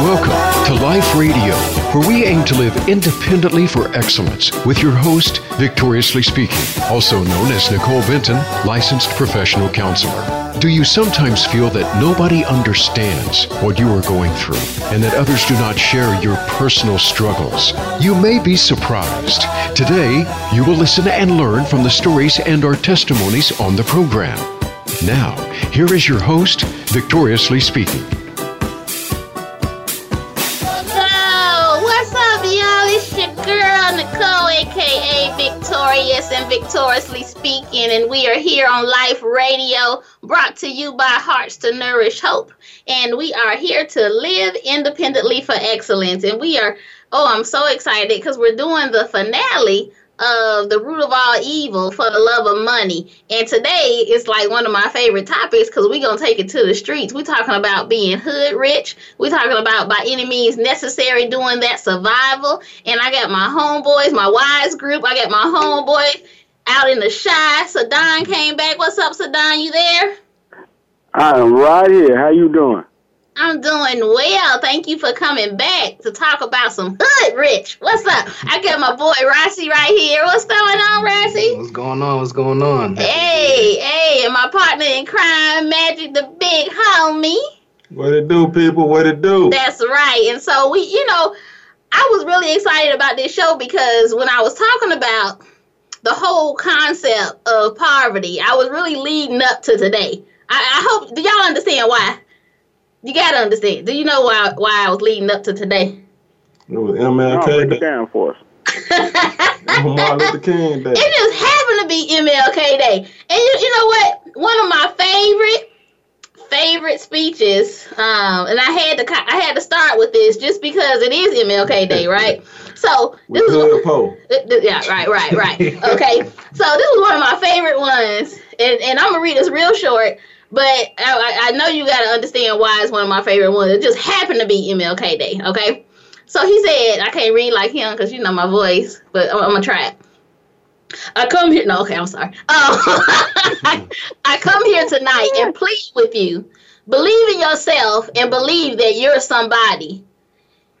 Welcome to Life Radio, where we aim to live independently for excellence with your host, Victoriously Speaking, also known as Nicole Benton, licensed professional counselor. Do you sometimes feel that nobody understands what you are going through and that others do not share your personal struggles? You may be surprised. Today, you will listen and learn from the stories and our testimonies on the program. Now, here is your host, Victoriously Speaking. So, what's up, y'all? It's your girl, Nicole, aka Victorious and Victoriously Speaking, and we are here on Life Radio, brought to you by Hearts to Nourish Hope. And we are here to live independently for excellence. And we are, oh, I'm so excited because we're doing the finale of the root of all evil for the love of money. And today is like one of my favorite topics because we're going to take it to the streets. We're talking about being hood rich. We're talking about by any means necessary doing that survival. And I got my homeboys, my wise group. I got my homeboy out in the Chi. Sadon came back. What's up, Sadon? You there? I am right here. How you doing? I'm doing well. Thank you for coming back to talk about some hood rich. What's up? I got my boy Rossi right here. What's going on, Rossi? What's going on? What's going on? Hey, hey, and my partner in crime, Magic the Big Homie. What it do, people? What it do? That's right. And so we, you know, I was really excited about this show because when I was talking about the whole concept of poverty, I was really leading up to today. I, I hope do y'all understand why? You gotta understand. Do you know why why I was leading up to today? It was MLK no, Day. down for us. Martin Luther King Day. It just happened to be MLK Day, and you, you know what? One of my favorite favorite speeches, um, and I had to I had to start with this just because it is MLK Day, right? So this is one, yeah, right, right, right. Okay, so this was one of my favorite ones, and, and I'm gonna read this real short. But I, I know you got to understand why it's one of my favorite ones. It just happened to be MLK Day, okay? So he said, I can't read like him because you know my voice, but I'm, I'm going to try it. I come here. No, okay, I'm sorry. Um, I, I come here tonight and plead with you. Believe in yourself and believe that you're somebody.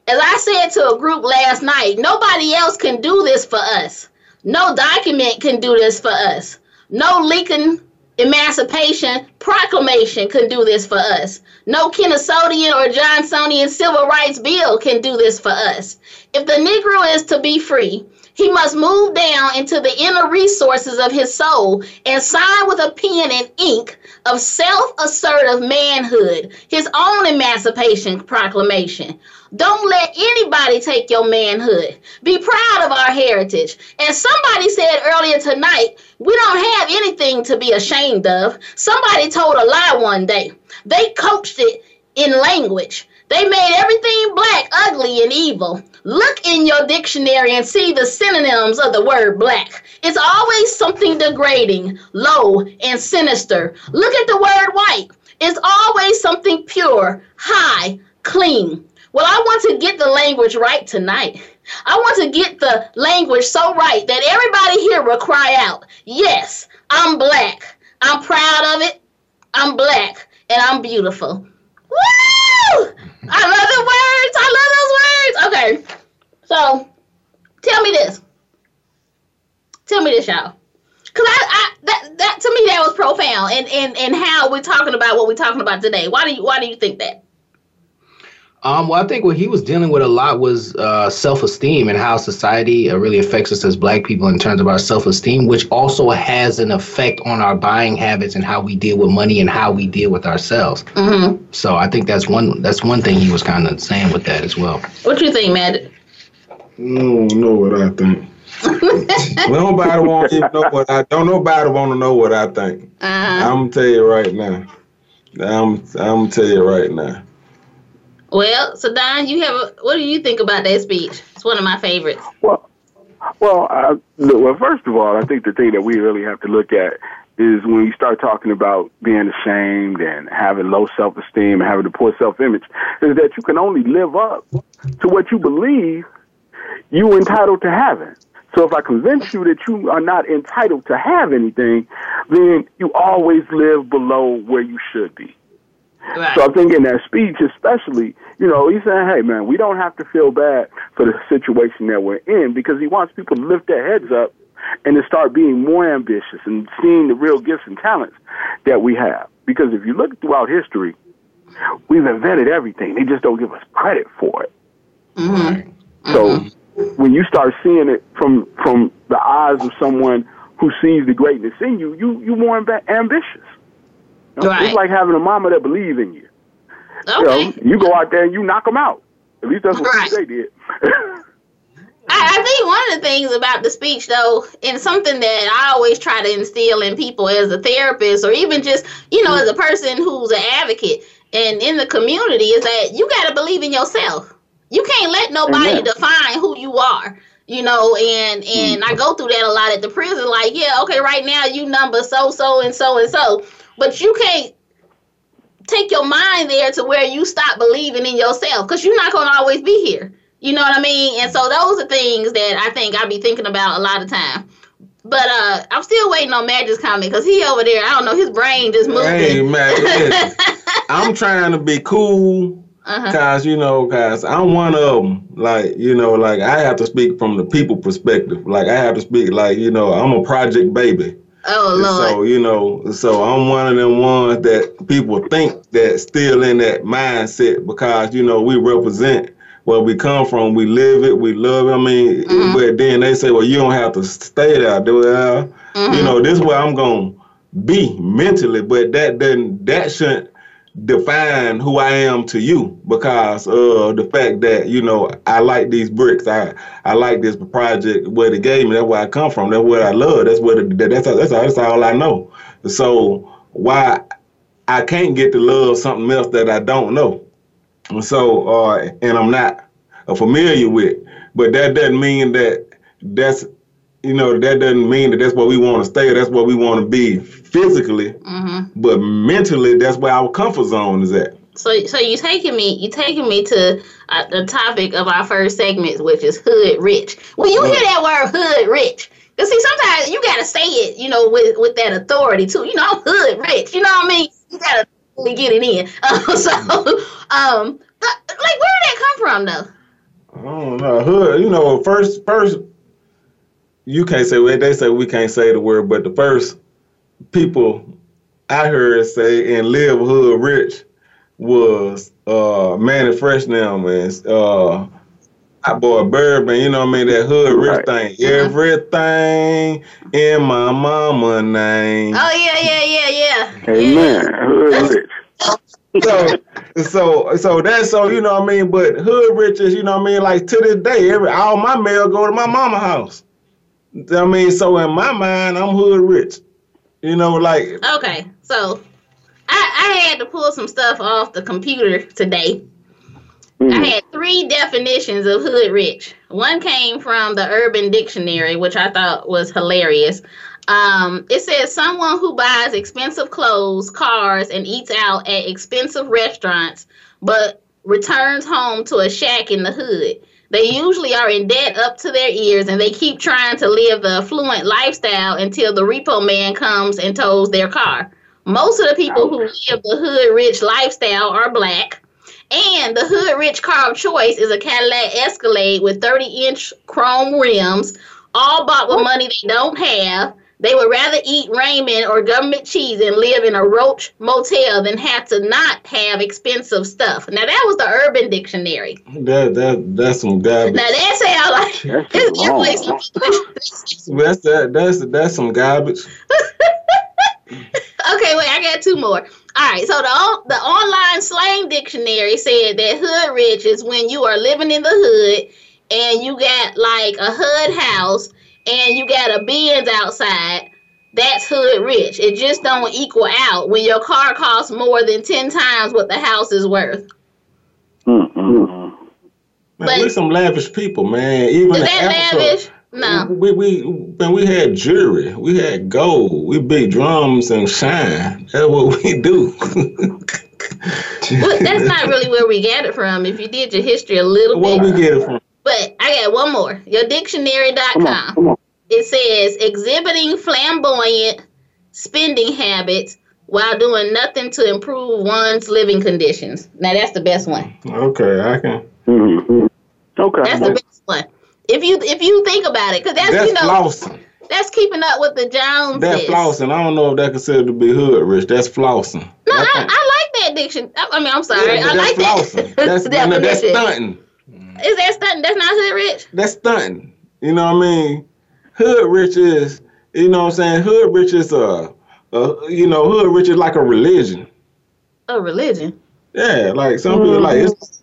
As I said to a group last night, nobody else can do this for us. No document can do this for us. No Lincoln Emancipation Proclamation can do this for us. No Kennedyan or Johnsonian Civil Rights Bill can do this for us. If the Negro is to be free, he must move down into the inner resources of his soul and sign with a pen and ink of self assertive manhood, his own emancipation proclamation. Don't let anybody take your manhood. Be proud of our heritage. And somebody said earlier tonight, we don't have anything to be ashamed of. Somebody told a lie one day. They coached it in language. They made everything black, ugly, and evil. Look in your dictionary and see the synonyms of the word black. It's always something degrading, low, and sinister. Look at the word white. It's always something pure, high, clean. Well, I want to get the language right tonight. I want to get the language so right that everybody here will cry out, Yes, I'm black. I'm proud of it. I'm black and I'm beautiful. Woo! I love the words. I love those words. Okay. So tell me this. Tell me this, y'all. Cause I, I that that to me that was profound and and and how we're talking about what we're talking about today. Why do you why do you think that? Um, well, I think what he was dealing with a lot was uh, self-esteem and how society uh, really affects us as Black people in terms of our self-esteem, which also has an effect on our buying habits and how we deal with money and how we deal with ourselves. Mm-hmm. So I think that's one that's one thing he was kind of saying with that as well. What you think, Matt? No, know what I think. nobody want to know what I don't. Nobody want to know what I think. Uh-huh. I'm gonna tell you right now. I'm I'm gonna tell you right now. Well, so Don, you have a, what do you think about that speech? It's one of my favorites. Well, well, uh, well. First of all, I think the thing that we really have to look at is when you start talking about being ashamed and having low self esteem and having a poor self image, is that you can only live up to what you believe you're entitled to having. So if I convince you that you are not entitled to have anything, then you always live below where you should be. Right. So I think in that speech, especially, you know, he's saying, hey, man, we don't have to feel bad for the situation that we're in because he wants people to lift their heads up and to start being more ambitious and seeing the real gifts and talents that we have. Because if you look throughout history, we've invented everything. They just don't give us credit for it. Mm-hmm. So mm-hmm. when you start seeing it from from the eyes of someone who sees the greatness in you, you you more amb- ambitious. You know, right. It's like having a mama that believes in you. Okay. You, know, you go out there and you knock them out. At least that's what right. they did. I, I, think one of the things about the speech, though, and something that I always try to instill in people as a therapist or even just, you know, as a person who's an advocate and in the community, is that you got to believe in yourself. You can't let nobody Amen. define who you are you know and and i mm-hmm. go through that a lot at the prison like yeah okay right now you number so so and so and so but you can't take your mind there to where you stop believing in yourself because you're not going to always be here you know what I mean? And so those are things that I think I be thinking about a lot of time. But uh, I'm still waiting on Magic's comment because he over there. I don't know. His brain just moved. Hey, Magic, I'm trying to be cool. Uh-huh. Cause you know, cause I'm one of them. Like you know, like I have to speak from the people perspective. Like I have to speak, like you know, I'm a project baby. Oh Lord. So you know, so I'm one of them ones that people think that still in that mindset because you know we represent where we come from. We live it, we love it. I mean, mm-hmm. but then they say, well, you don't have to stay there. Well, mm-hmm. you know, this is where I'm going to be mentally, but that doesn't, that shouldn't define who I am to you because of the fact that, you know, I like these bricks. I, I like this project where they gave me. That's where I come from. That's what I love. That's what, that's, that's, that's all I know. So why I can't get to love something else that I don't know. So, uh, and I'm not familiar with, but that doesn't mean that that's, you know, that doesn't mean that that's where we want to stay. That's where we want to be physically, mm-hmm. but mentally, that's where our comfort zone is at. So, so you taking me, you taking me to uh, the topic of our first segment, which is hood rich. When you hear that word hood rich, cause see, sometimes you gotta say it, you know, with with that authority too. You know, I'm hood rich. You know what I mean? You gotta really get it in. Uh, so, um, like, where did that come from, though? I don't know. Hood, you know, first, first, you can't say they say we can't say the word, but the first people I heard say and live hood rich was uh Mannie Fresh now, man. Uh Hot boy Bourbon, you know what I mean? That hood rich right. thing. Everything in my mama name. Oh yeah, yeah, yeah, yeah. Amen. Yeah. Hood rich. so so so that's so you know what I mean. But hood riches, you know what I mean. Like to this day, every all my mail go to my mama house. I mean, so in my mind, I'm hood rich. You know, like okay. So I I had to pull some stuff off the computer today Mm. I had three definitions of hood rich. One came from the Urban Dictionary, which I thought was hilarious. Um, it says someone who buys expensive clothes, cars, and eats out at expensive restaurants, but returns home to a shack in the hood. They usually are in debt up to their ears and they keep trying to live the affluent lifestyle until the repo man comes and tows their car. Most of the people who live the hood rich lifestyle are black. And the hood rich car of choice is a Cadillac Escalade with 30 inch chrome rims, all bought with money they don't have. They would rather eat ramen or government cheese and live in a roach motel than have to not have expensive stuff. Now that was the Urban Dictionary. That that that's some garbage. Now that sounds like that's, that's that that's that's some garbage. okay, wait, I got two more. All right, so the the online slang dictionary said that hood rich is when you are living in the hood and you got like a hood house and you got a Benz outside. That's hood rich. It just don't equal out when your car costs more than ten times what the house is worth. Mm-hmm. Man, we're some lavish people, man. Even is that lavish? No. We we when we had jewelry, we had gold, we beat drums and shine. That's what we do. well, that's not really where we get it from. If you did your history a little where bit. Where we get it from? But I got one more. Your dictionary.com. Come on, come on. It says exhibiting flamboyant spending habits while doing nothing to improve one's living conditions. Now that's the best one. Okay, I can. Mm-hmm. Okay, that's the best one. If you if you think about it, because that's, that's you know flossing. that's keeping up with the Joneses. That's flossing. I don't know if that considered to be hood rich. That's flossing. No, I, I, I like that diction. I mean, I'm sorry. Yeah, I like flossing. that. That's no, that's stunting. Is that stunting? That's not hood rich. That's stunting. You know what I mean? Hood rich is you know what I'm saying. Hood rich is a, a you know hood rich is like a religion. A religion. Yeah, like some mm-hmm. people like it's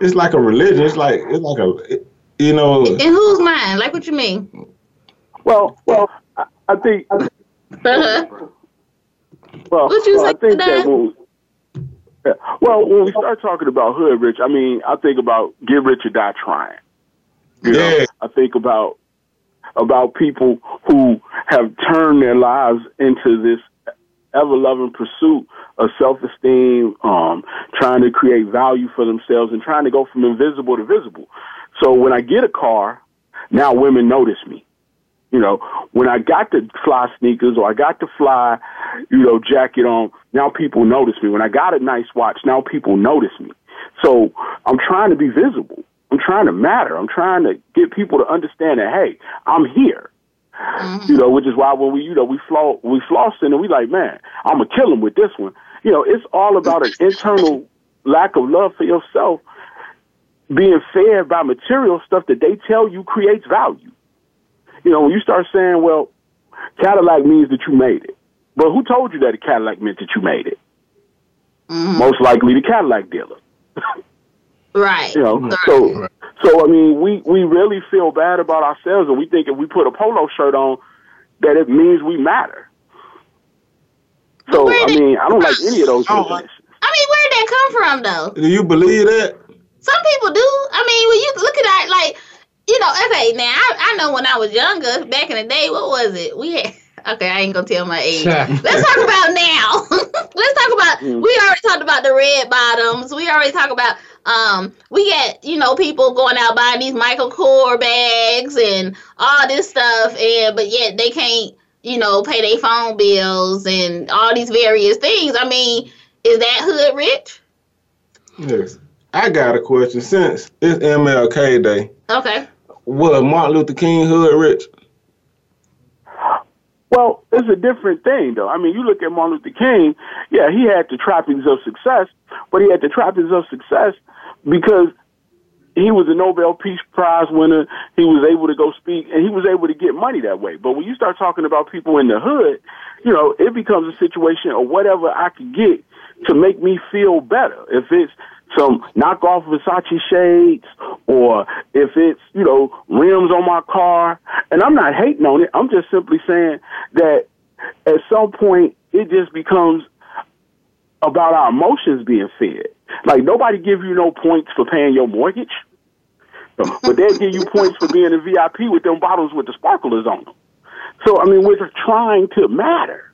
it's like a religion. It's like it's like a you know. In whose mind? Like what you mean? Well, well, I, I think. Uh-huh. Well, what you well, I think that when, yeah, well, when we start talking about hood rich, I mean, I think about get rich or die trying. You yeah. Know, I think about about people who have turned their lives into this ever loving pursuit of self esteem, um, trying to create value for themselves and trying to go from invisible to visible. So when I get a car, now women notice me. You know, when I got the fly sneakers or I got the fly, you know, jacket on, now people notice me. When I got a nice watch, now people notice me. So I'm trying to be visible. I'm trying to matter. I'm trying to get people to understand that, hey, I'm here. Mm-hmm. You know, which is why when we, you know, we flaw, we flossing and we like, man, I'm gonna kill him with this one. You know, it's all about an internal lack of love for yourself, being fed by material stuff that they tell you creates value. You know, when you start saying, well, Cadillac means that you made it, but who told you that a Cadillac meant that you made it? Mm-hmm. Most likely the Cadillac dealer. Right. You know, right. so so I mean, we we really feel bad about ourselves, and we think if we put a polo shirt on, that it means we matter. So I mean, I don't like any of those. Oh, I mean, where did that come from, though? Do you believe that? Some people do. I mean, when you look at that, like you know, okay, now I, I know when I was younger, back in the day, what was it? We had okay, I ain't gonna tell my age. Let's talk about now. Let's talk about. Mm. We already talked about the red bottoms. We already talked about um, we got, you know people going out buying these Michael Kors bags and all this stuff, and but yet they can't you know pay their phone bills and all these various things. I mean, is that hood rich? Yes. I got a question. Since it's MLK Day, okay, was Martin Luther King hood rich? Well, it's a different thing, though. I mean, you look at Martin Luther King. Yeah, he had the trappings of success, but he had the trappings of success because he was a Nobel Peace Prize winner. He was able to go speak and he was able to get money that way. But when you start talking about people in the hood, you know, it becomes a situation of whatever I can get to make me feel better. If it's some knockoff Versace shades or if it's, you know, rims on my car. And I'm not hating on it. I'm just simply saying that at some point it just becomes about our emotions being fed. Like nobody give you no points for paying your mortgage, but they'll give you points for being a VIP with them bottles with the sparklers on them. So I mean, we're just trying to matter.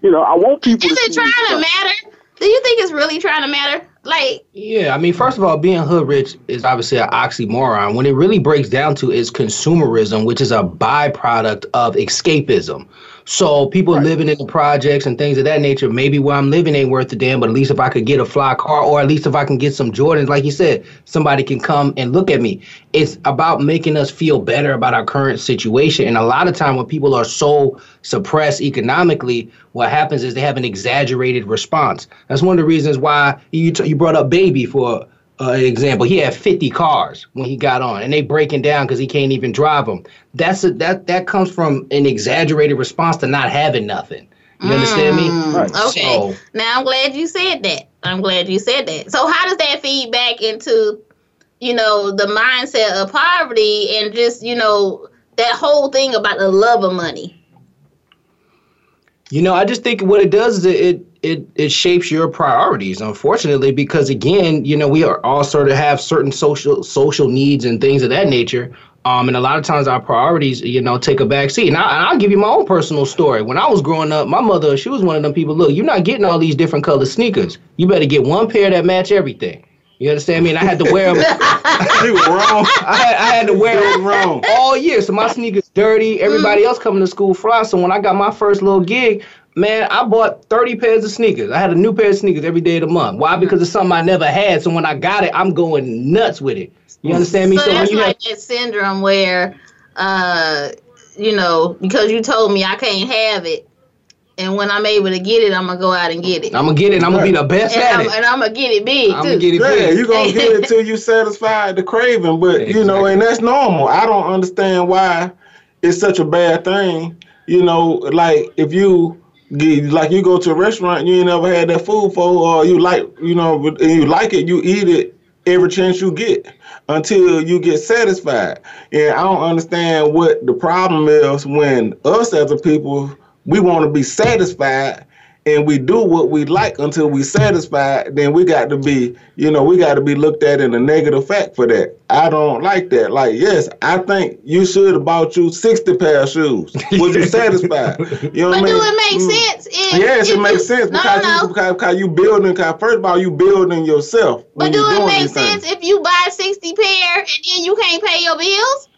You know, I want people. Is it trying to matter? Do you think it's really trying to matter? Like, yeah, I mean, first of all, being hood rich is obviously an oxymoron. When it really breaks down to is consumerism, which is a byproduct of escapism. So people right. living in the projects and things of that nature, maybe where I'm living ain't worth a damn, but at least if I could get a fly car or at least if I can get some Jordans, like you said, somebody can come and look at me. It's about making us feel better about our current situation. And a lot of time when people are so suppressed economically, what happens is they have an exaggerated response. That's one of the reasons why you t- you brought up baby for uh, example, he had 50 cars when he got on, and they breaking down because he can't even drive them. That's a, that that comes from an exaggerated response to not having nothing. You mm, understand me? Right. Okay. So, now I'm glad you said that. I'm glad you said that. So how does that feed back into, you know, the mindset of poverty and just you know that whole thing about the love of money? You know, I just think what it does is it it it it shapes your priorities unfortunately because again you know we are all sort of have certain social social needs and things of that nature um and a lot of times our priorities you know take a back seat and, I, will give you my own personal story when i was growing up my mother she was one of them people look you're not getting all these different color sneakers you better get one pair that match everything You understand me? And I had to wear them. you wrong. I had, I had to wear them wrong all year. So my sneakers dirty. Everybody mm. else coming to school fly. So when I got my first little gig, man, I bought 30 pairs of sneakers. I had a new pair of sneakers every day of the month. Why? Because it's something I never had. So when I got it, I'm going nuts with it. You understand me? So, so that's like have, that syndrome where, uh, you know, because you told me I can't have it, and when I'm able to get it, I'm gonna go out and get it. I'm gonna get it. I'm gonna be the best and at I'm, it. And I'm gonna get it big I'm too. gonna get it yeah, big. you gonna get it till you satisfy the craving. But exactly. you know, and that's normal. I don't understand why it's such a bad thing. You know, like if you like you go to a restaurant, you ain't never had that food for, or you like, you know, and you like it, you eat it every chance you get until you get satisfied. And I don't understand what the problem is when us as a people we want to be satisfied and we do what we like until we satisfied, then we got to be, you know, we got to be looked at in a negative fact for that. I don't like that. Like, yes, I think you should have bought you 60 pair of shoes. Would you satisfied? You know what I mean? do it make mm. sense? If, yes, if it makes sense no, because, no. You, because, because you building, because first of all, you building yourself. But do it make sense if you buy 60 pair and then you can't pay your bills?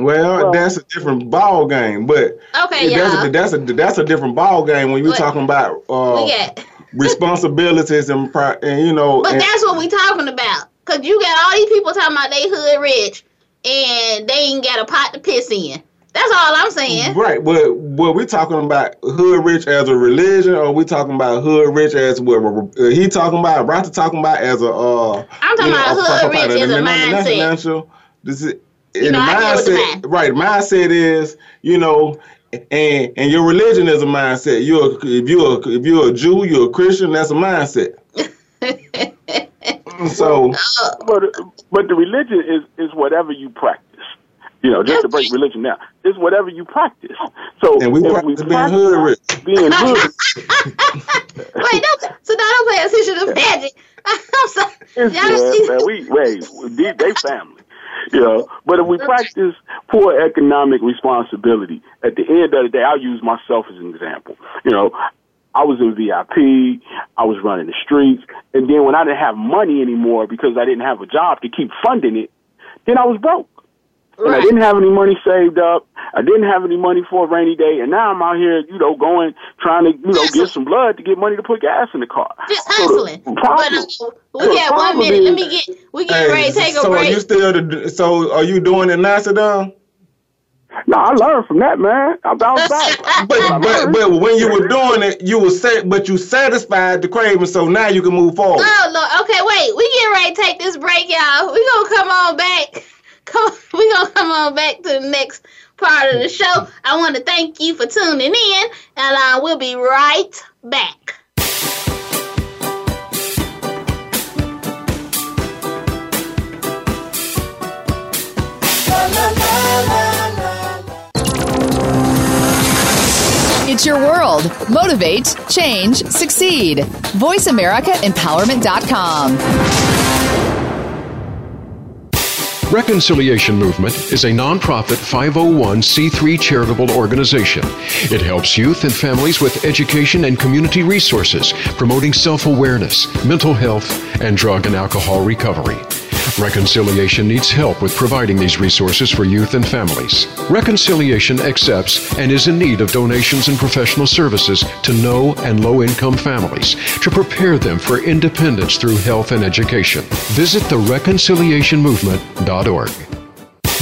Well, well, that's a different ball game, but okay, that's a, that's a that's a different ball game when you're talking about uh, responsibilities and and you know. But and, that's what we talking about, cause you got all these people talking about they hood rich and they ain't got a pot to piss in. That's all I'm saying. Right. But what we talking about hood rich as a religion, or we talking about hood rich as what uh, he talking about? Rata talking about as a. Uh, I'm talking you know, about hood rich as a mindset. This is you know, mindset, right? Mindset is, you know, and and your religion is a mindset. You're if you're if you're a Jew, you're a Christian. That's a mindset. so, but but the religion is is whatever you practice. You know, just to break religion down, it's whatever you practice. So and we practice we being hood rich. Being hood. Wait, don't so now don't pay attention to magic. I'm sorry. Yeah, man, we wait, they, they family you know. But if we practice poor economic responsibility, at the end of the day, I'll use myself as an example. You know, I was in VIP, I was running the streets, and then when I didn't have money anymore because I didn't have a job to keep funding it, then I was broke. And I didn't have any money saved up. I didn't have any money for a rainy day, and now I'm out here, you know, going trying to, you know, get some blood to get money to put gas in the car. Just hustling. So problem, but, uh, we got one minute. Is, Let me get. We get hey, ready to take so a break. So are you still? so are you doing it Macedon? No, I learned from that, man. I bounced back. but, but but when you were doing it, you were set, but you satisfied the craving, so now you can move forward. Oh no, Okay, wait. We get ready to take this break, y'all. We gonna come on back come we gonna come on back to the next part of the show. I want to thank you for tuning in, and uh, we'll be right back. It's your world. Motivate, change, succeed. VoiceAmericaEmpowerment.com. Reconciliation Movement is a nonprofit 501c3 charitable organization. It helps youth and families with education and community resources, promoting self awareness, mental health, and drug and alcohol recovery. Reconciliation needs help with providing these resources for youth and families. Reconciliation accepts and is in need of donations and professional services to no and low income families to prepare them for independence through health and education. Visit thereconciliationmovement.org.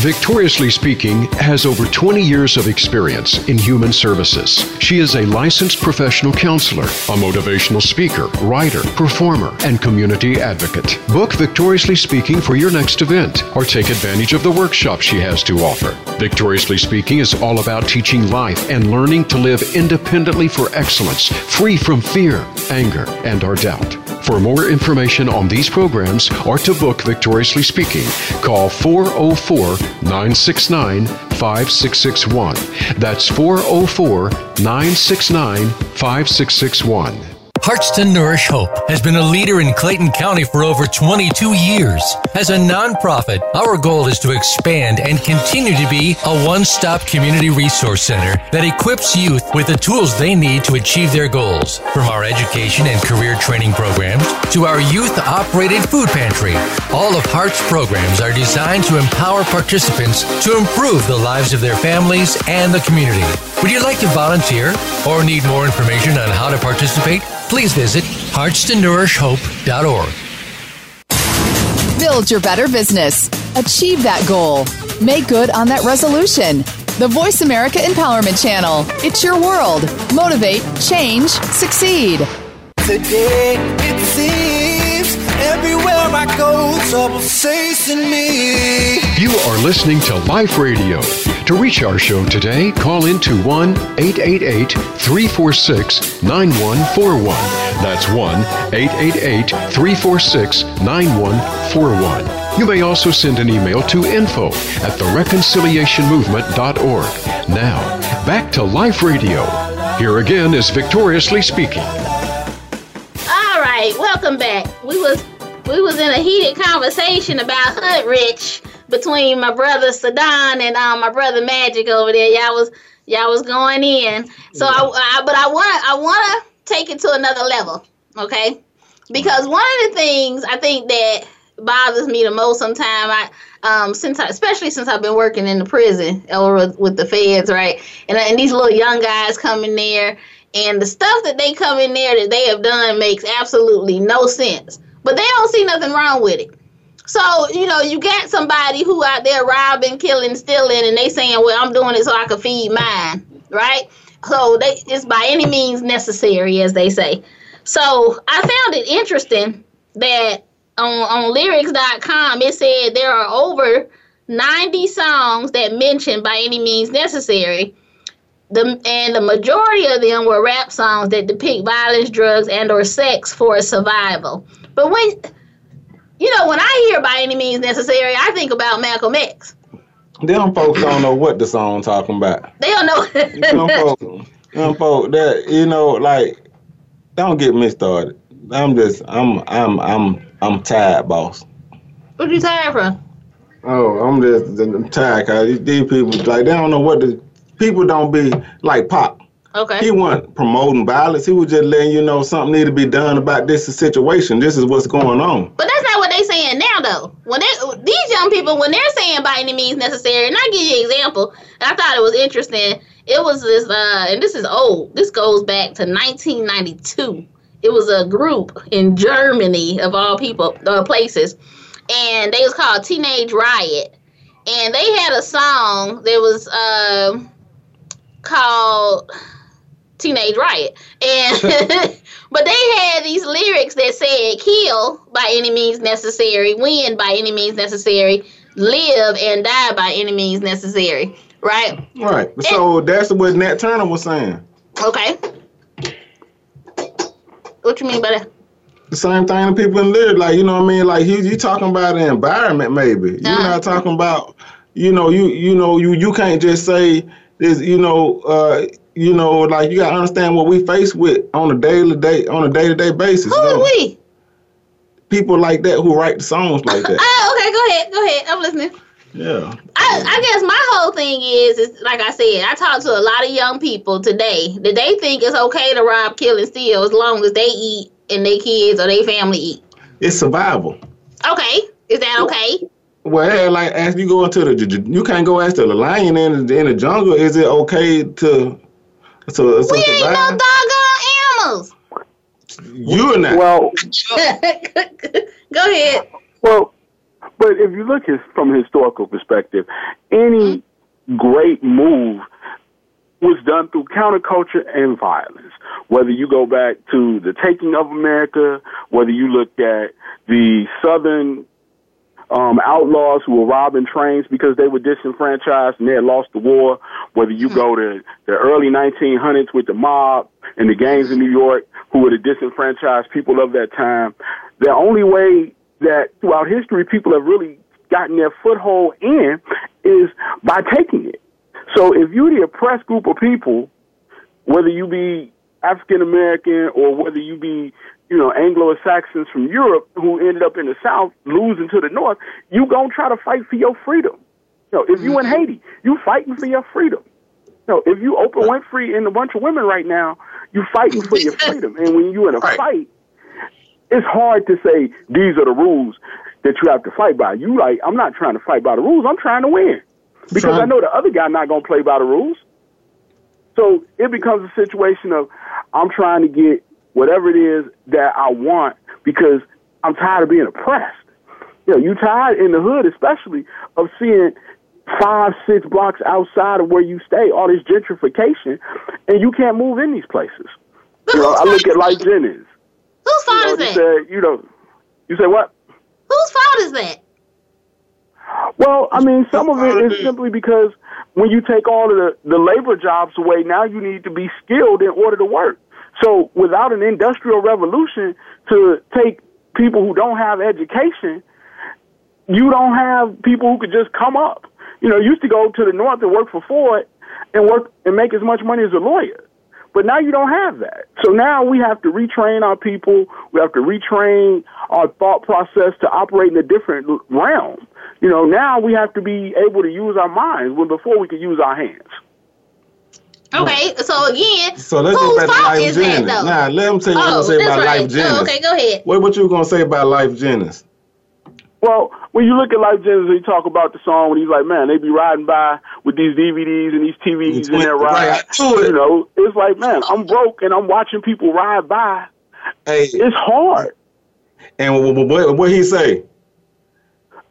Victoriously Speaking has over 20 years of experience in human services. She is a licensed professional counselor, a motivational speaker, writer, performer, and community advocate. Book Victoriously Speaking for your next event or take advantage of the workshop she has to offer. Victoriously Speaking is all about teaching life and learning to live independently for excellence, free from fear, anger, and or doubt. For more information on these programs or to book Victoriously Speaking, call 404 969 5661. That's 404 969 5661. Hearts to Nourish Hope has been a leader in Clayton County for over 22 years. As a nonprofit, our goal is to expand and continue to be a one stop community resource center that equips youth with the tools they need to achieve their goals. From our education and career training programs to our youth operated food pantry, all of Heart's programs are designed to empower participants to improve the lives of their families and the community. Would you like to volunteer or need more information on how to participate? Please visit heartstonourishhope.org. Build your better business. Achieve that goal. Make good on that resolution. The Voice America Empowerment Channel. It's your world. Motivate, change, succeed. Today, it seems everywhere I go, chasing me. You are listening to Life Radio. To reach our show today, call into 1 888 346 9141. That's 1 888 346 9141. You may also send an email to info at thereconciliationmovement.org. Now, back to Life Radio. Here again is Victoriously Speaking. Right, welcome back. We was we was in a heated conversation about Hood Rich between my brother Sadan and um, my brother Magic over there. Y'all was y'all was going in. So I, I but I want I want to take it to another level, okay? Because one of the things I think that bothers me the most sometimes I um since I, especially since I've been working in the prison or with the feds, right? And and these little young guys come in there and the stuff that they come in there that they have done makes absolutely no sense. But they don't see nothing wrong with it. So, you know, you got somebody who out there robbing, killing, stealing, and they saying, well, I'm doing it so I can feed mine, right? So they it's by any means necessary, as they say. So I found it interesting that on, on lyrics.com it said there are over 90 songs that mention by any means necessary. The, and the majority of them were rap songs that depict violence, drugs, and or sex for survival. But when you know, when I hear by any means necessary, I think about Malcolm X. Them folks don't know what the song talking about. They don't know. them folks, them folks that you know, like, don't get me started. I'm just, I'm, I'm, I'm, I'm tired, boss. What you tired from? Oh, I'm just I'm tired. Cause these people, like, they don't know what the people don't be like pop. Okay. He wasn't promoting violence. He was just letting you know something need to be done about this situation. This is what's going on. But that's not what they saying now, though. When they these young people, when they're saying by any means necessary, and I give you an example, and I thought it was interesting. It was this, uh, and this is old. This goes back to 1992. It was a group in Germany, of all people, uh, places, and they was called Teenage Riot, and they had a song that was uh, called Teenage Riot. And but they had these lyrics that said kill by any means necessary, win by any means necessary, live and die by any means necessary. Right? Right. So that's what Nat Turner was saying. Okay. What you mean by that? The same thing the people in there, like you know what I mean. Like you, you talking about the environment, maybe. You're uh-huh. not talking about, you know, you you know you you can't just say this, you know, uh, you know, like you gotta understand what we face with on a daily day on a day to day basis. Who are we? People like that who write songs like that. oh, okay, go ahead, go ahead. I'm listening. Yeah. I, I guess my whole thing is is like I said, I talk to a lot of young people today that they think it's okay to rob, kill, and steal as long as they eat and their kids or their family eat. It's survival. Okay. Is that okay? Well, like as you go into the, you can't go ask the lion in the, in the jungle. Is it okay to so, so we ain't no doggone animals. You and that. Well, go ahead. Well, but if you look his, from a historical perspective, any mm-hmm. great move was done through counterculture and violence. Whether you go back to the taking of America, whether you look at the Southern um, outlaws who were robbing trains because they were disenfranchised and they had lost the war. Whether you go to the early 1900s with the mob and the gangs in New York who were the disenfranchised people of that time, the only way that throughout history people have really gotten their foothold in is by taking it. So if you're the oppressed group of people, whether you be African American or whether you be, you know, Anglo Saxons from Europe who ended up in the South losing to the North, you gonna try to fight for your freedom. You know, if you in mm-hmm. Haiti, you fighting for your freedom. You know, if you Oprah Winfrey and a bunch of women right now, you fighting for your freedom. And when you in a right. fight, it's hard to say these are the rules that you have to fight by. You like, I'm not trying to fight by the rules. I'm trying to win because I know the other guy not gonna play by the rules. So it becomes a situation of I'm trying to get whatever it is that I want because I'm tired of being oppressed. You know, you tired in the hood, especially of seeing five, six blocks outside of where you stay, all this gentrification, and you can't move in these places. You know, I look at Lyfe Jennings. Whose fault you know, is that? Said, you know, you say what? Whose fault is that? Well, I mean, some of it is simply because when you take all of the, the labor jobs away, now you need to be skilled in order to work. So without an industrial revolution to take people who don't have education, you don't have people who could just come up. You know, used to go to the north and work for Ford and work and make as much money as a lawyer. But now you don't have that. So now we have to retrain our people. We have to retrain our thought process to operate in a different realm. You know, now we have to be able to use our minds when before we could use our hands. Okay, so again, so let's whose get back fault to Lyfe is Jennings. that though? Nah, let him tell you oh, what to say about right. Lyfe Jennings. Oh, okay, go ahead. What what you gonna say about Lyfe Jennings? Well, when you look at Lyfe Jennings, he talk about the song when he's like, man, they be riding by with these DVDs and these TVs in their ride. You know, it's like, man, I'm broke and I'm watching people ride by. Hey, it's hard. And what, what, what he say?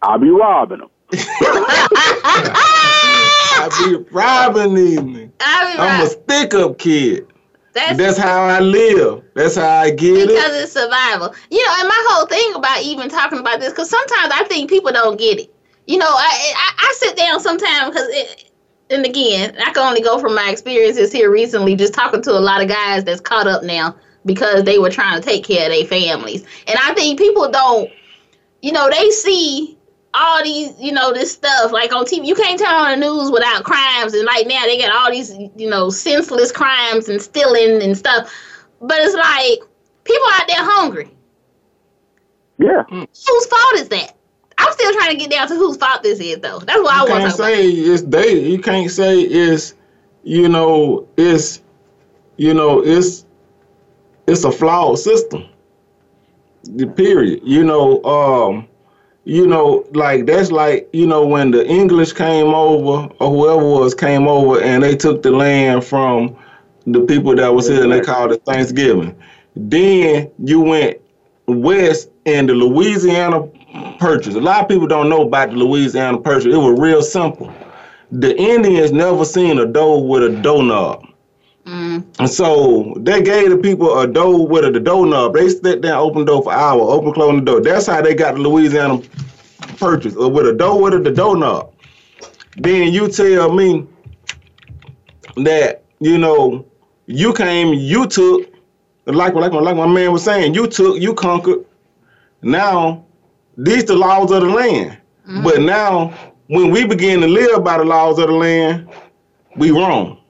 I'll be robbing them. I be robbing these. I I'm a stick up kid. That's, That's how I live. That's how I get because it. Because it's survival. You know, and my whole thing about even talking about this, because sometimes I think people don't get it. You know, I I, I sit down sometimes because it, and again, I can only go from my experiences here recently, just talking to a lot of guys that's caught up now because they were trying to take care of their families. And I think people don't, you know, they see all these, you know, this stuff like on TV. You can't turn on the news without crimes, and like now they got all these, you know, senseless crimes and stealing and stuff. But it's like people out there hungry. Yeah. Whose fault is that? I'm still trying to get down to whose fault this is, though. That's what you I want to say. About. It's they. You can't say it's, you know, it's, you know, it's, it's a flawed system. The period. You know, um, you know, like that's like, you know, when the English came over or whoever was came over and they took the land from the people that was here and they called it Thanksgiving. Then you went west and the Louisiana Purchase. A lot of people don't know about the Louisiana Purchase. It was real simple. The Indians never seen a door with a doorknob. Mm. And so they gave the people a door with a the doorknob. They sit there, open door for hour, open close the door. That's how they got the Louisiana purchase, or with a door with a the doorknob. Then you tell me that you know you came, you took, like like like my man was saying, you took, you conquered. Now these the laws of the land. Mm-hmm. But now when we begin to live by the laws of the land, we wrong.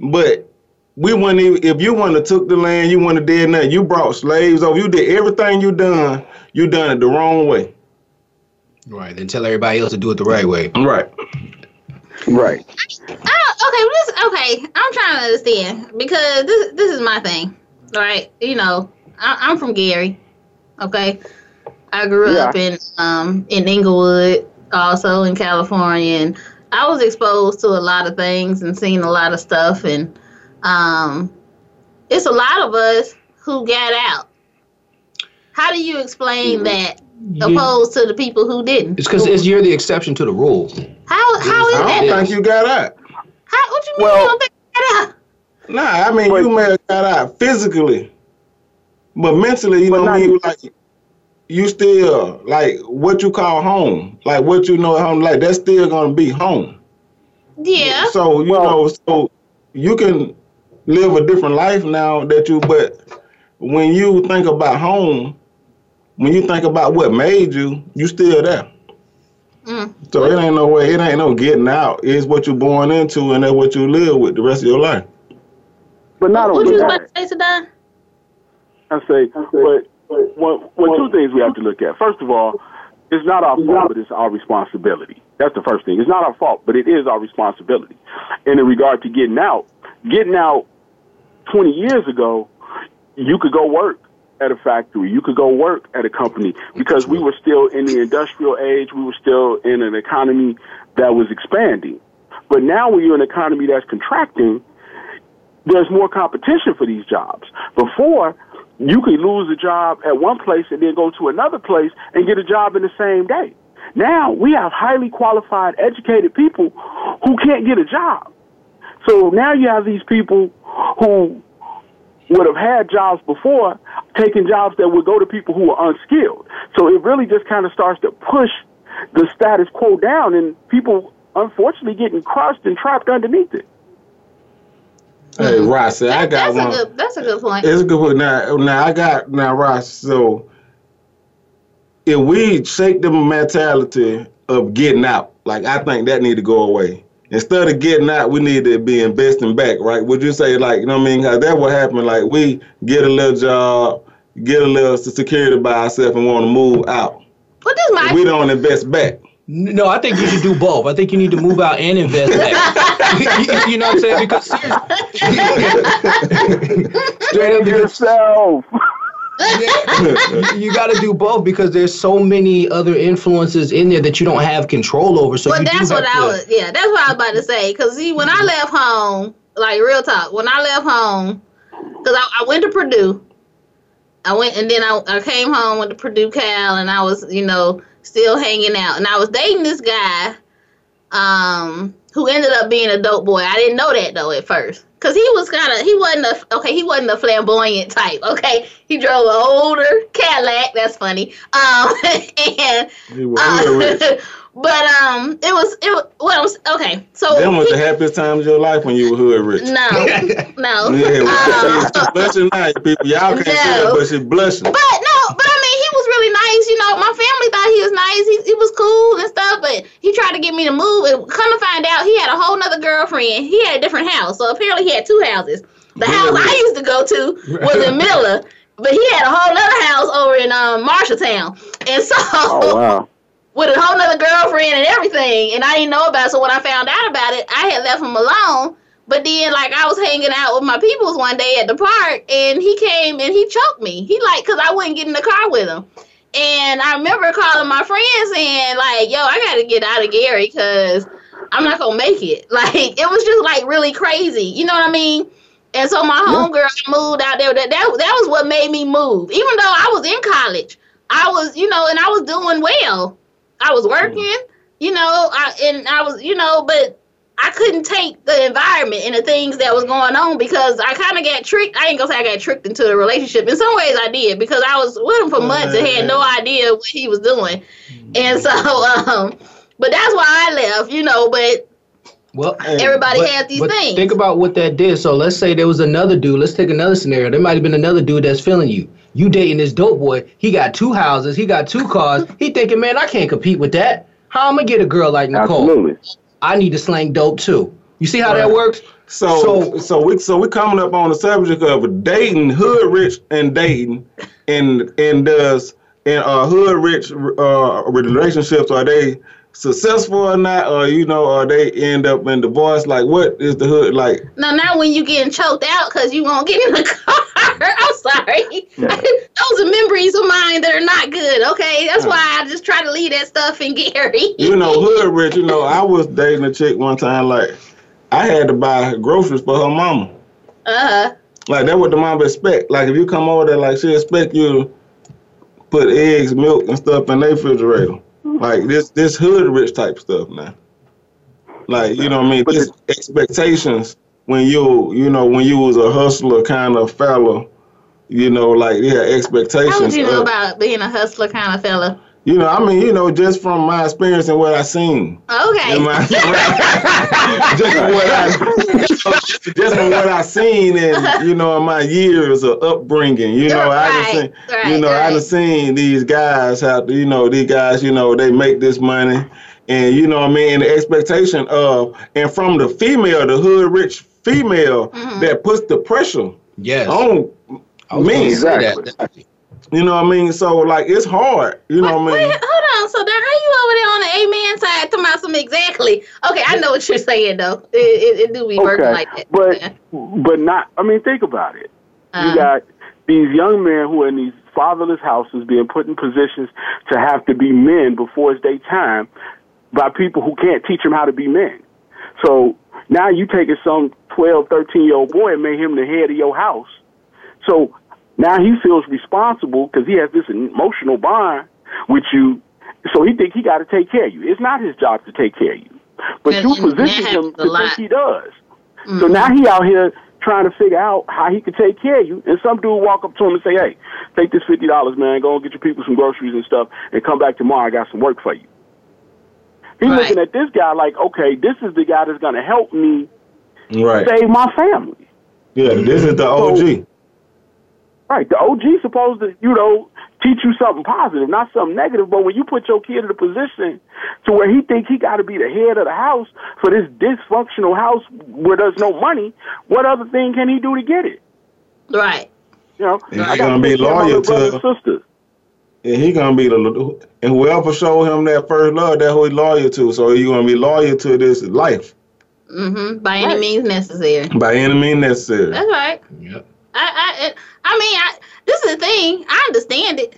But we wouldn't even, if you wouldn't have took the land, you wouldn't have did nothing. You brought slaves over. You did everything you done. You done it the wrong way. Right. Then tell everybody else to do it the right way. Right. Right. Oh, okay. This okay. I'm trying to understand because this this is my thing. Right. You know, I, am from Gary. Okay. I grew yeah. up in um in Inglewood, also in California, and I was exposed to a lot of things and seen a lot of stuff, and um, it's a lot of us who got out. How do you explain mm-hmm. that opposed to the people who didn't? It's because you're the exception to the rule. How how is I that? I don't think you got out. How? What you mean well, you don't think you got out? Nah, I mean you may have got out physically, but mentally, you know what I mean. Like you still like what you call home, like what you know at home, like that's still gonna be home. Yeah. So you well, know, so you can live a different life now that you, but when you think about home, when you think about what made you, you still there. Mm. So it ain't no way, it ain't no getting out. It's what you're born into, and that's what you live with the rest of your life. But not what only you that. about to say, Sadon? I say, but one, one, two things we have to look at. First of all, it's not our fault, but it's our responsibility. That's the first thing. It's not our fault, but it is our responsibility. And in regard to getting out, getting out 20 years ago, you could go work at a factory. You could go work at a company because we were still in the industrial age. We were still in an economy that was expanding. But now when you're in an economy that's contracting, there's more competition for these jobs. Before, you could lose a job at one place and then go to another place and get a job in the same day. Now we have highly qualified, educated people who can't get a job. So now you have these people who would have had jobs before taking jobs that would go to people who are unskilled. So it really just kind of starts to push the status quo down and people unfortunately getting crushed and trapped underneath it. Hey, Ross, I got that's one. A good, that's a good point. It's a good point. Now, now I got now, Ross. So, if we shake the mentality of getting out, like I think that need to go away. Instead of getting out, we need to be investing back, right? Would you say, like, you know what I mean? Cause that what happened. Like, we get a little job, get a little security by ourselves, and want to move out. What does my We don't invest back. No, I think you should do both. I think you need to move out and invest back. you, you know what I'm saying? Because seriously, straight up, because Yourself. you got to do both because there's so many other influences in there that you don't have control over. So Well, you that's what I was. Yeah, that's what I was about to say. Cause see, when I left home, like real talk, when I left home, cause I, I went to Purdue. I went and then I, I came home with the Purdue Cal, and I was you know still hanging out, and I was dating this guy, um, who ended up being a dope boy. I didn't know that though at first. Cause he was kind of he wasn't a okay he wasn't a flamboyant type okay he drove an older Cadillac that's funny um and We were uh, hood rich. but um, it was it was well, it was, okay. So Them was he- the happiest times of your life when you were hood rich. no, no. Yeah, well, Um, she's blushing now, people. Y'all can't see No. that, but she's blushing. but no, but really nice. You know, my family thought he was nice. He, he was cool and stuff. But he tried to get me to move. And come to find out, he had a whole nother girlfriend. He had a different house. So apparently, he had two houses. The house I used to go to was in Miller. But he had a whole other house over in um, Marshalltown. And so Oh wow. with a whole nother girlfriend and everything, and I didn't know about it. So when I found out about it, I had left him alone. But then, like, I was hanging out with my peoples one day at the park, and he came and he choked me. He like, cause I wouldn't get in the car with him. And I remember calling my friends and like, yo, I gotta get out of Gary, cause I'm not gonna make it. Like, it was just like really crazy. You know what I mean? And so my homegirl moved out there. That, that that was what made me move. Even though I was in college, I was, you know, and I was doing well. I was working, you know, I, and I was, you know, but I couldn't take the environment and the things that was going on because I kind of got tricked. I ain't gonna say I got tricked into the relationship. In some ways, I did because I was with him for months and had no idea what he was doing, and so, um, but that's why I left, you know. But Well, everybody but- has these but things. Think about what that did. So let's say there was another dude. Let's take another scenario. There might have been another dude that's feeling you. You dating this dope boy. He got two houses. He got two cars. he thinking, man, I can't compete with that. How am I gonna get a girl like Nicole? Absolutely. I need to slang dope too. You see how that works? So, So- so we so we coming up on the subject of dating, hood rich and dating, and and does and uh hood rich uh relationships are they successful or not, or you know, or they end up in divorce? Like, what is the hood like? no, not when you getting choked out because you won't get in the car. I'm sorry. Those are memories of mine that are not good. Okay, that's why I just try to leave that stuff in Gary. You know, hood rich. You know, I was dating a chick one time. Like, I had to buy groceries for her mama. Uh huh. Like that what the mom expect. Like if you come over there, like she expect you to put eggs, milk, and stuff in their refrigerator. Like this this hood rich type stuff now. Like you know what I mean? But Just expectations when you you know when you was a hustler kind of fella. You know, like yeah, expectations. How would you know of- about being a hustler kind of fella? You know, I mean, you know, just from my experience and what I seen. Okay. My, just from what I just from what I seen and you know in my years of upbringing, you know, I Right, done seen, right, you know, I done right. seen these guys have you know, these guys, you know, they make this money, and you know what I mean, and the expectation of, and from the female, the hood rich female mm-hmm. that puts the pressure yes. on me. Exactly. You know what I mean? So like it's hard. You know what I mean? Wait, hold on. So then how you over there on the amen side talking about some exactly? Okay, I know what you're saying though. It, it, it do be okay. working like that. But yeah. but not. I mean, think about it. Uh-huh. You got these young men who are in these fatherless houses being put in positions to have to be men before it's their time by people who can't teach them how to be men. So now you taking some 12, 13 year old boy and make him the head of your house. So now he feels responsible because he has this emotional bond with you. So he think he got to take care of you. It's not his job to take care of you, but you position him to think he does. Mm-hmm. So now he out here trying to figure out how he could take care of you. And some dude walk up to him and say, "Hey, take this fifty dollars, man. Go and get your people some groceries and stuff, and come back tomorrow. I got some work for you." He's right. looking at this guy like, "Okay, this is the guy that's going to help me right. save my family." Yeah, this is the OG. So, Right. The OG supposed to, you know, teach you something positive, not something negative. But when you put your kid in a position to where he think he got to be the head of the house for this dysfunctional house where there's no money, what other thing can he do to get it? Right. You know, and I gonna be loyal to sisters. And he gonna be the and whoever show him that first love, that who he loyal to. So you gonna be loyal to this life. Mm-hmm. By any means necessary. By any means necessary. That's right. Yep. I, I, I mean, I, this is the thing. I understand it.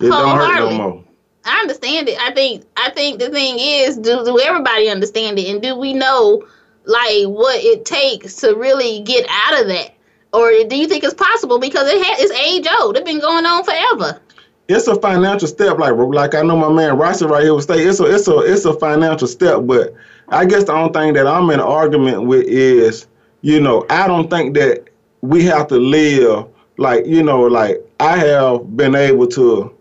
It don't hurt no more. I understand it. I think. I think the thing is, do do everybody understand it, and do we know like what it takes to really get out of that, or do you think it's possible because it has it's age old? It's been going on forever. It's a financial step, like like I know my man Rossi right here would say. It's a it's a it's a financial step, but I guess the only thing that I'm in argument with is, you know, I don't think that we have to live like you know like I have been able to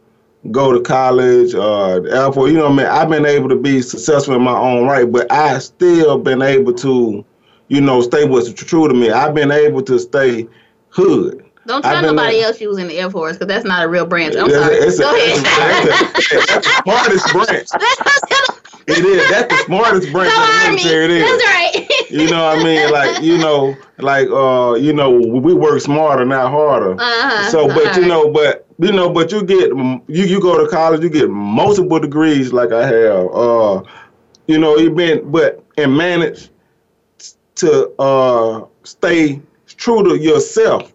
go to college uh airport you know I mean I've been able to be successful in my own right but I still been able to you know stay what's true to me I've been able to stay hood don't tell nobody else you was in the Air Force because that's not a real branch. I'm sorry. It's a, Go ahead. That's, a, that's the smartest branch. It is. That's the smartest branch of the military. It is. That's right. you know what I mean? Like you know, like uh, you know, we work smarter, not harder. Uh-huh. So, but you know, but you know, but you get you you go to college, you get multiple degrees, like I have. Uh, you know, you've been, but and manage to uh stay true to yourself.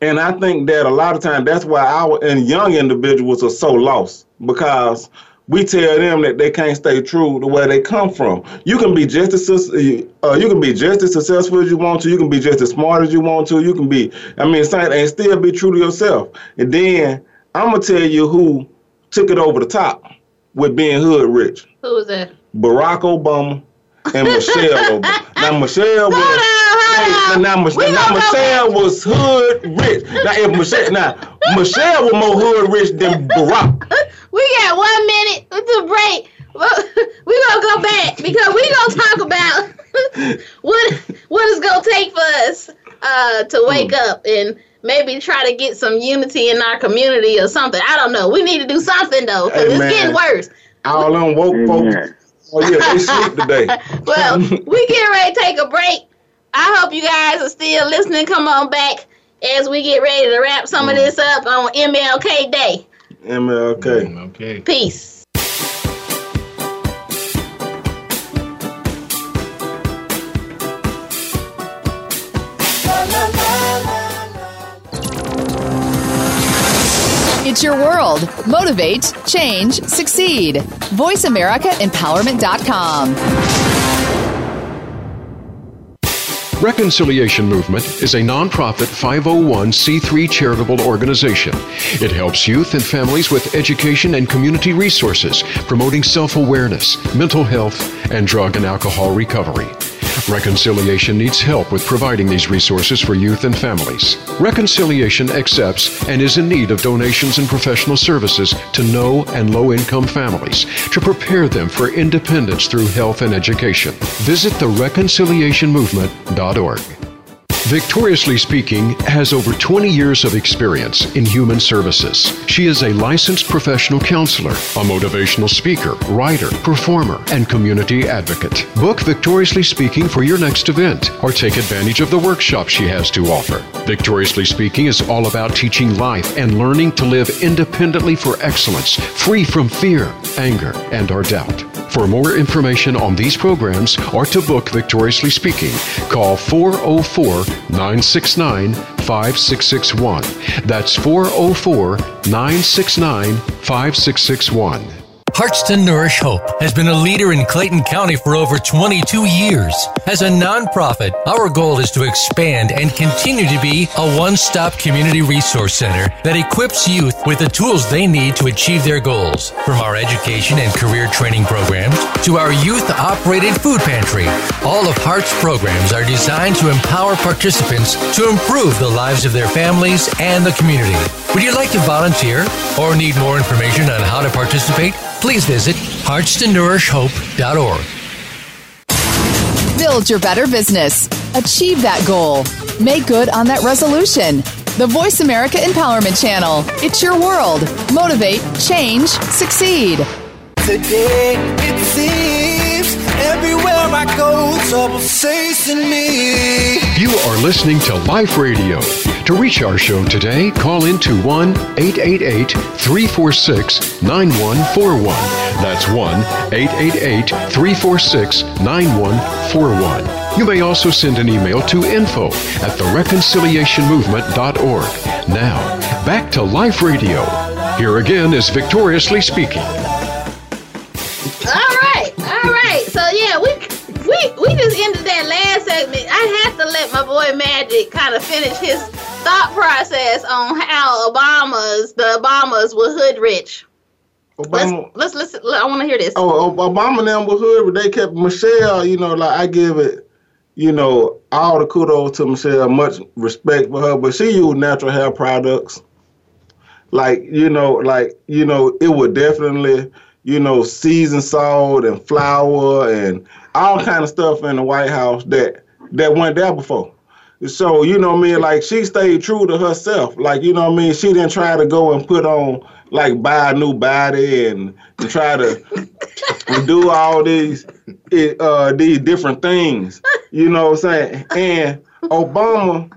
And I think that a lot of times that's why our and young individuals are so lost because we tell them that they can't stay true to where they come from. You can be just as uh, you can be just as successful as you want to. You can be just as smart as you want to. You can be, I mean, and still be true to yourself. And then I'm gonna tell you who took it over the top with being hood rich. Who was that? Barack Obama and Michelle Obama. Now Michelle was. Now, now, now Michelle was hood rich. Now if Michelle, now Michelle was more hood rich than Barack. we got one minute to break. We're gonna go back because we're gonna talk about what what it's gonna take for us uh, to wake mm. up and maybe try to get some unity in our community or something. I don't know. We need to do something though because hey, it's getting worse. All them woke folks. Oh yeah, they sleep today. well, we get ready to take a break. I hope you guys are still listening. Come on back as we get ready to wrap some mm. of this up on MLK Day. MLK. Okay. Peace. It's your world. Motivate, change, succeed. VoiceAmericaEmpowerment.com. Reconciliation Movement is a nonprofit 501c3 charitable organization. It helps youth and families with education and community resources, promoting self awareness, mental health, and drug and alcohol recovery. Reconciliation needs help with providing these resources for youth and families. Reconciliation accepts and is in need of donations and professional services to no and low income families to prepare them for independence through health and education. Visit the reconciliationmovement.org. Victoriously Speaking has over 20 years of experience in human services. She is a licensed professional counselor, a motivational speaker, writer, performer, and community advocate. Book Victoriously Speaking for your next event or take advantage of the workshop she has to offer. Victoriously Speaking is all about teaching life and learning to live independently for excellence, free from fear, anger, and or doubt. For more information on these programs or to book Victoriously Speaking, call 404 969 5661. That's 404 969 5661. Hearts to Nourish Hope has been a leader in Clayton County for over 22 years. As a nonprofit, our goal is to expand and continue to be a one stop community resource center that equips youth with the tools they need to achieve their goals. From our education and career training programs to our youth operated food pantry, all of Heart's programs are designed to empower participants to improve the lives of their families and the community. Would you like to volunteer or need more information on how to participate? Please visit heartstonourishhope.org. Build your better business. Achieve that goal. Make good on that resolution. The Voice America Empowerment Channel. It's your world. Motivate, change, succeed. Today it seems everywhere I go, trouble's chasing me. You are listening to Life Radio. To reach our show today, call in into 1 888 346 9141. That's 1 888 346 9141. You may also send an email to info at thereconciliationmovement.org. Now, back to Life Radio. Here again is Victoriously Speaking. Ah! We just ended that last segment. I have to let my boy Magic kind of finish his thought process on how Obama's the Obamas were hood rich. Obama, let's let's listen. I want to hear this. Oh, Obama and them were hood, but they kept Michelle. You know, like I give it, you know, all the kudos to Michelle. Much respect for her, but she used natural hair products. Like you know, like you know, it would definitely, you know, seasoned salt and flour and all kind of stuff in the White House that that went there before. So, you know I mean? Like she stayed true to herself. Like, you know what I mean? She didn't try to go and put on like buy a new body and, and try to do all these uh these different things. You know what I'm saying? And Obama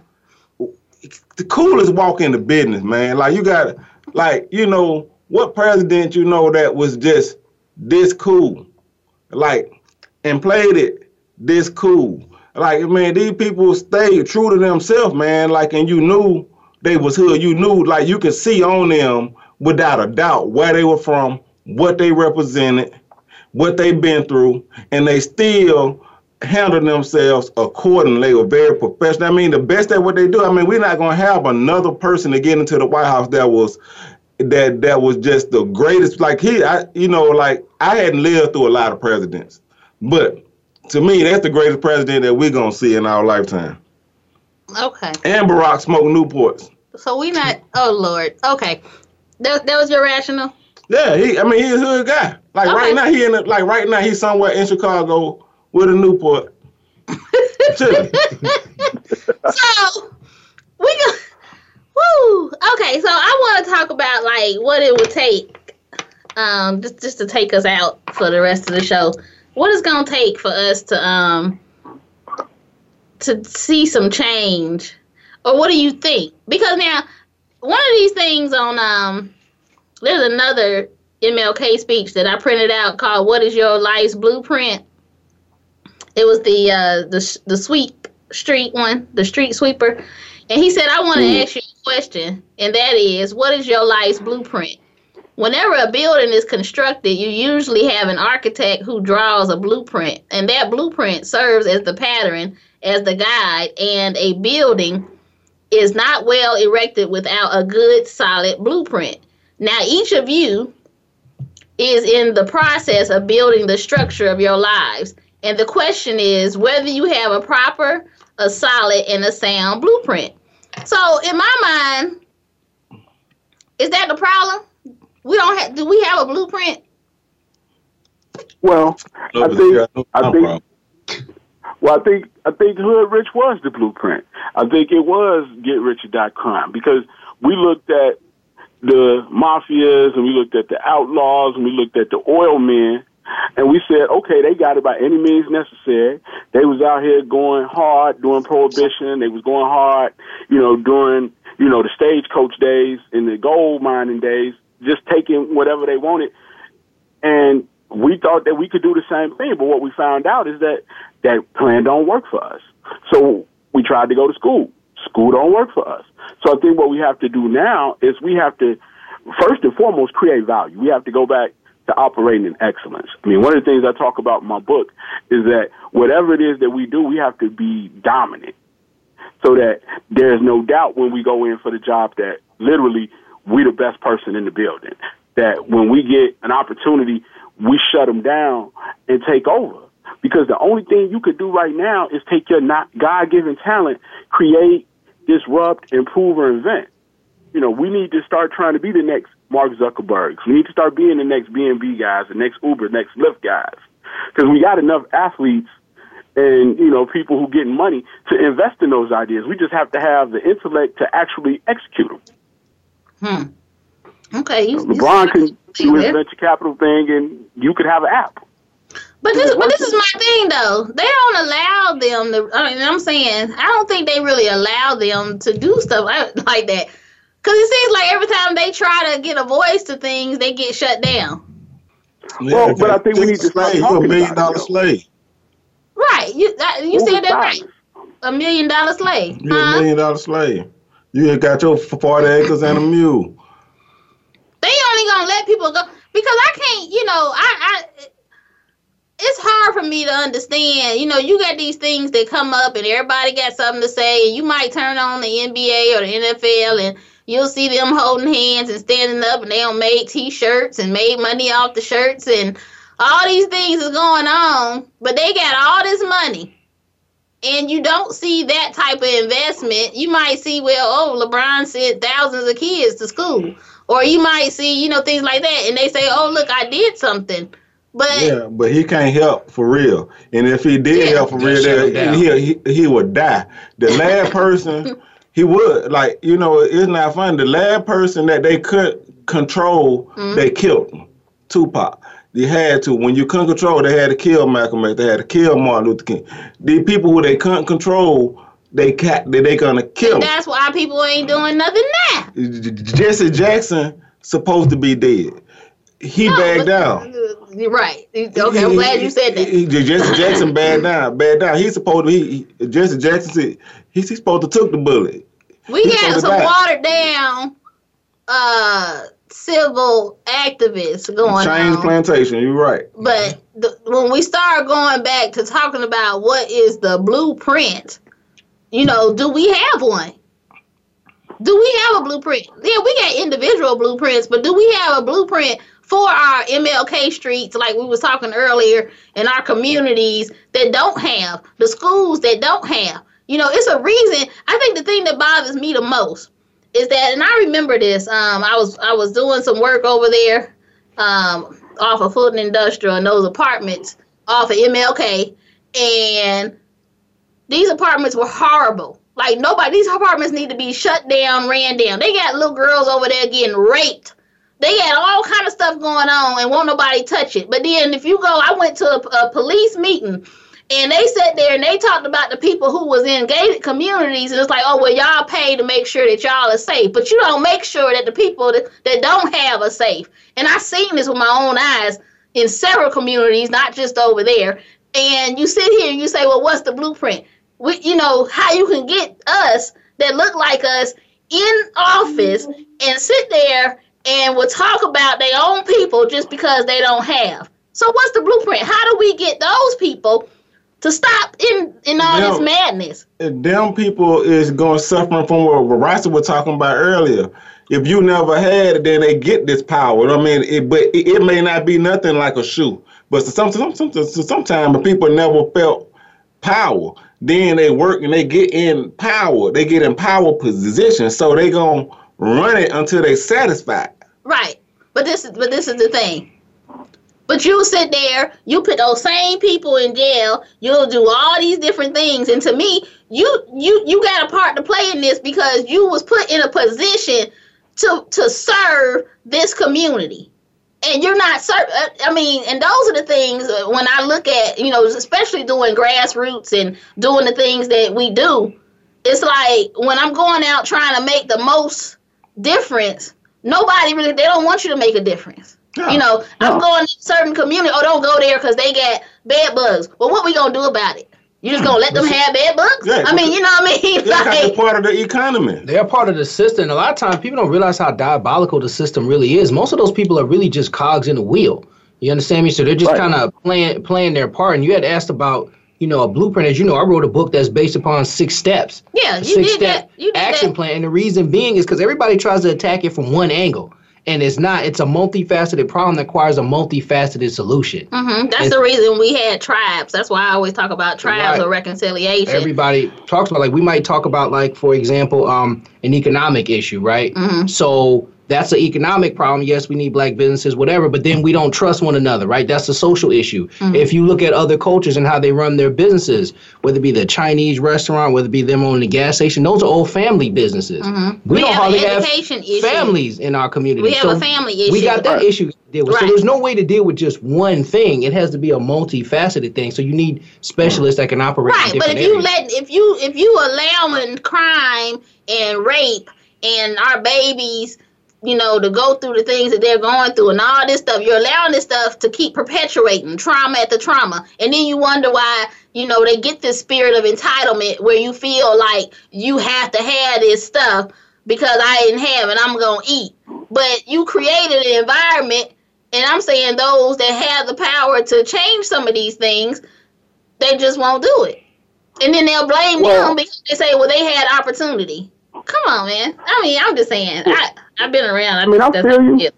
the coolest walk in the business, man. Like you got like, you know, what president you know that was just this cool? Like and played it this cool like man, these people stayed true to themselves, man. Like, and you knew they was hood. You knew, like, you could see on them without a doubt where they were from, what they represented, what they've been through, and they still handled themselves accordingly. They were very professional. I mean, the best at what they do. I mean, we're not gonna have another person to get into the White House that was that that was just the greatest. Like he, I, you know, like I hadn't lived through a lot of presidents, but to me, that's the greatest president that we're gonna see in our lifetime. Okay. And Barack smoked Newports. So we not. Oh Lord. Okay. That that was your rational. Yeah, he. I mean, he's a hood guy. Like okay. right now, he in the, like right now he's somewhere in Chicago with a Newport. so we go. Woo. Okay, so I want to talk about like what it would take, um, just just to take us out for the rest of the show what is gonna take for us to um to see some change, or what do you think? Because now one of these things on um there's another MLK speech that I printed out called "What is Your Life's Blueprint." It was the uh, the the sweep street one, the street sweeper, and he said, "I want to mm. ask you question, and that is, what is your life's blueprint?" whenever a building is constructed, you usually have an architect who draws a blueprint, and that blueprint serves as the pattern, as the guide, and a building is not well erected without a good, solid blueprint. Now, each of you is in the process of building the structure of your lives. And the question is whether you have a proper, a solid, and a sound blueprint. So, in my mind, is that the problem? We don't have. Do we have a blueprint? Well, I think. I think. Well, I think I think Hood Rich was the blueprint. I think it was Get Rich or Die Crime because we looked at the mafias and we looked at the outlaws and we looked at the oil men and we said, okay, they got it by any means necessary. They was out here going hard during prohibition. They was going hard, you know, during, you know, the stagecoach days and the gold mining days, just taking whatever they wanted. And we thought that we could do the same thing, but what we found out is that that plan don't work for us. So we tried to go to school. School don't work for us. So I think what we have to do now is we have to first and foremost create value. We have to go back to operating in excellence. I mean, one of the things I talk about in my book is that whatever it is that we do, we have to be dominant so that there's no doubt when we go in for the job that literally we're the best person in the building. That when we get an opportunity, we shut them down and take over. Because the only thing you could do right now is take your not God-given talent, create, disrupt, improve, or invent. You know, we need to start trying to be the next Mark Zuckerbergs. We need to start being the next BNB guys, the next Uber, next Lyft guys. Because we got enough athletes and, you know, people who get money to invest in those ideas. We just have to have the intellect to actually execute them. Hmm. Okay. You, LeBron can do his venture capital thing and you could have an app. But this, but this is my thing though. They don't allow them to. I mean, I'm saying I don't think they really allow them to do stuff like that. Cause it seems like every time they try to get a voice to things, they get shut down. Yeah, well, but I think we need to start You're a million dollar slave. Right. You you said that right. A million dollar slave. You're huh? a million dollar slave. You got your forty acres and a mule. They only gonna let people go because I can't. You know, I I it's hard for me to understand. You know, you got these things that come up and everybody got something to say, and you might turn on the NBA or the NFL and you'll see them holding hands and standing up and they don't make t-shirts and made money off the shirts and all these things is going on, but they got all this money. And you don't see that type of investment. You might see, well, oh, LeBron sent thousands of kids to school. Or you might see, you know, things like that. And they say, oh, look, I did something but yeah, but he can't help for real. And if he did yeah, help for real, then he, he he would die. The last person he would like you know it's not funny. The last person that they could control, mm-hmm. they killed him. Tupac. They had to. When you couldn't control, they had to kill Malcolm X. They had to kill Martin Luther King. The people who they couldn't control, they cat they, they gonna kill. That's why people ain't doing nothing now. Jesse Jackson supposed to be dead. He no, backed down. You're right. Okay, I'm glad you said that. Jesse Jackson bad down, bad down. He's supposed to. He, he Jesse Jackson said he's, he's supposed to took the bullet. We he's got some watered down uh civil activists going Change on. plantation. You're right. But the, when we start going back to talking about what is the blueprint, you know, do we have one? Do we have a blueprint? Yeah, we got individual blueprints, but do we have a blueprint for our MLK streets, like we was talking earlier, in our communities that don't have, the schools that don't have. You know, it's a reason. I think the thing that bothers me the most is that, and I remember this. Um, I was I was doing some work over there, um, off of Fulton Industrial and those apartments off of MLK, and these apartments were horrible. Like nobody, these apartments need to be shut down, ran down. They got little girls over there getting raped they had all kind of stuff going on and won't nobody touch it. But then if you go, I went to a, a police meeting and they sat there and they talked about the people who was in gated communities and it's like, oh well, y'all pay to make sure that y'all are safe, but you don't make sure that the people that, that don't have a safe. And I seen this with my own eyes in several communities, not just over there. And you sit here and you say, well, what's the blueprint? We, you know how you can get us that look like us in office mm-hmm. and sit there and will talk about their own people just because they don't have. So what's the blueprint? How do we get those people to stop in in all them, this madness? Them people is going suffering from what Rasta was talking about earlier. If you never had it, then they get this power. I mean, it, but it, it, may not be nothing like a shoe. But sometimes, sometimes, sometimes people never felt power. Then they work and they get in power. They get in power position. So they gonna run it until they satisfied. Right. But this is but this is the thing. But you sit there, you put those same people in jail, you'll do all these different things. And to me, you you you got a part to play in this because you was put in a position to to serve this community. And you're not serve uh, I mean, and those are the things uh, when I look at, you know, especially doing grassroots and doing the things that we do. It's like when I'm going out trying to make the most difference, nobody really they don't want you to make a difference no, you know, no. I'm going to certain community. Oh, don't go there because they got bed bugs. Well, what we gonna do about it? You just gonna let them have bed bugs? Yeah, I mean, you know what I mean? Yeah, like, they're part of the economy. They're part of the system. A lot of times, people don't realize how diabolical the system really is. Most of those people are really just cogs in the wheel. You understand me? So they're just right. kind of playing playing their part. And you had asked about you know, a blueprint. As you know, I wrote a book that's based upon six steps. Yeah, you six did step that. You did action that. plan. And the reason being is because everybody tries to attack it from one angle and it's not. It's a multifaceted problem that requires a multifaceted solution. Mm-hmm. That's and, the reason we had tribes. That's why I always talk about tribes right. or reconciliation. Everybody talks about like we might talk about like for example, um, an economic issue, right? Mm-hmm. So that's an economic problem. Yes, we need black businesses, whatever, but then we don't trust one another, right? That's a social issue. Mm-hmm. If you look at other cultures and how they run their businesses, whether it be the Chinese restaurant, whether it be them owning the gas station, those are old family businesses. Mm-hmm. We, we, don't have hardly have issue. families in our community. We have so a family issue. We got that right. issue to deal with. Right. So there's no way to deal with just one thing. It has to be a multifaceted thing. So you need specialists that can operate. Right, but if areas. you let if you if you allowing crime and rape and our babies you know, to go through the things that they're going through and all this stuff. You're allowing this stuff to keep perpetuating trauma after trauma. And then you wonder why, you know, they get this spirit of entitlement where you feel like you have to have this stuff because I didn't have it, I'm going to eat. But you created an environment, and I'm saying those that have the power to change some of these things, they just won't do it. And then they'll blame well, them because they say, well, they had opportunity. Come on, man. I mean, I'm just saying. I I've been around. I, mean, I feel you.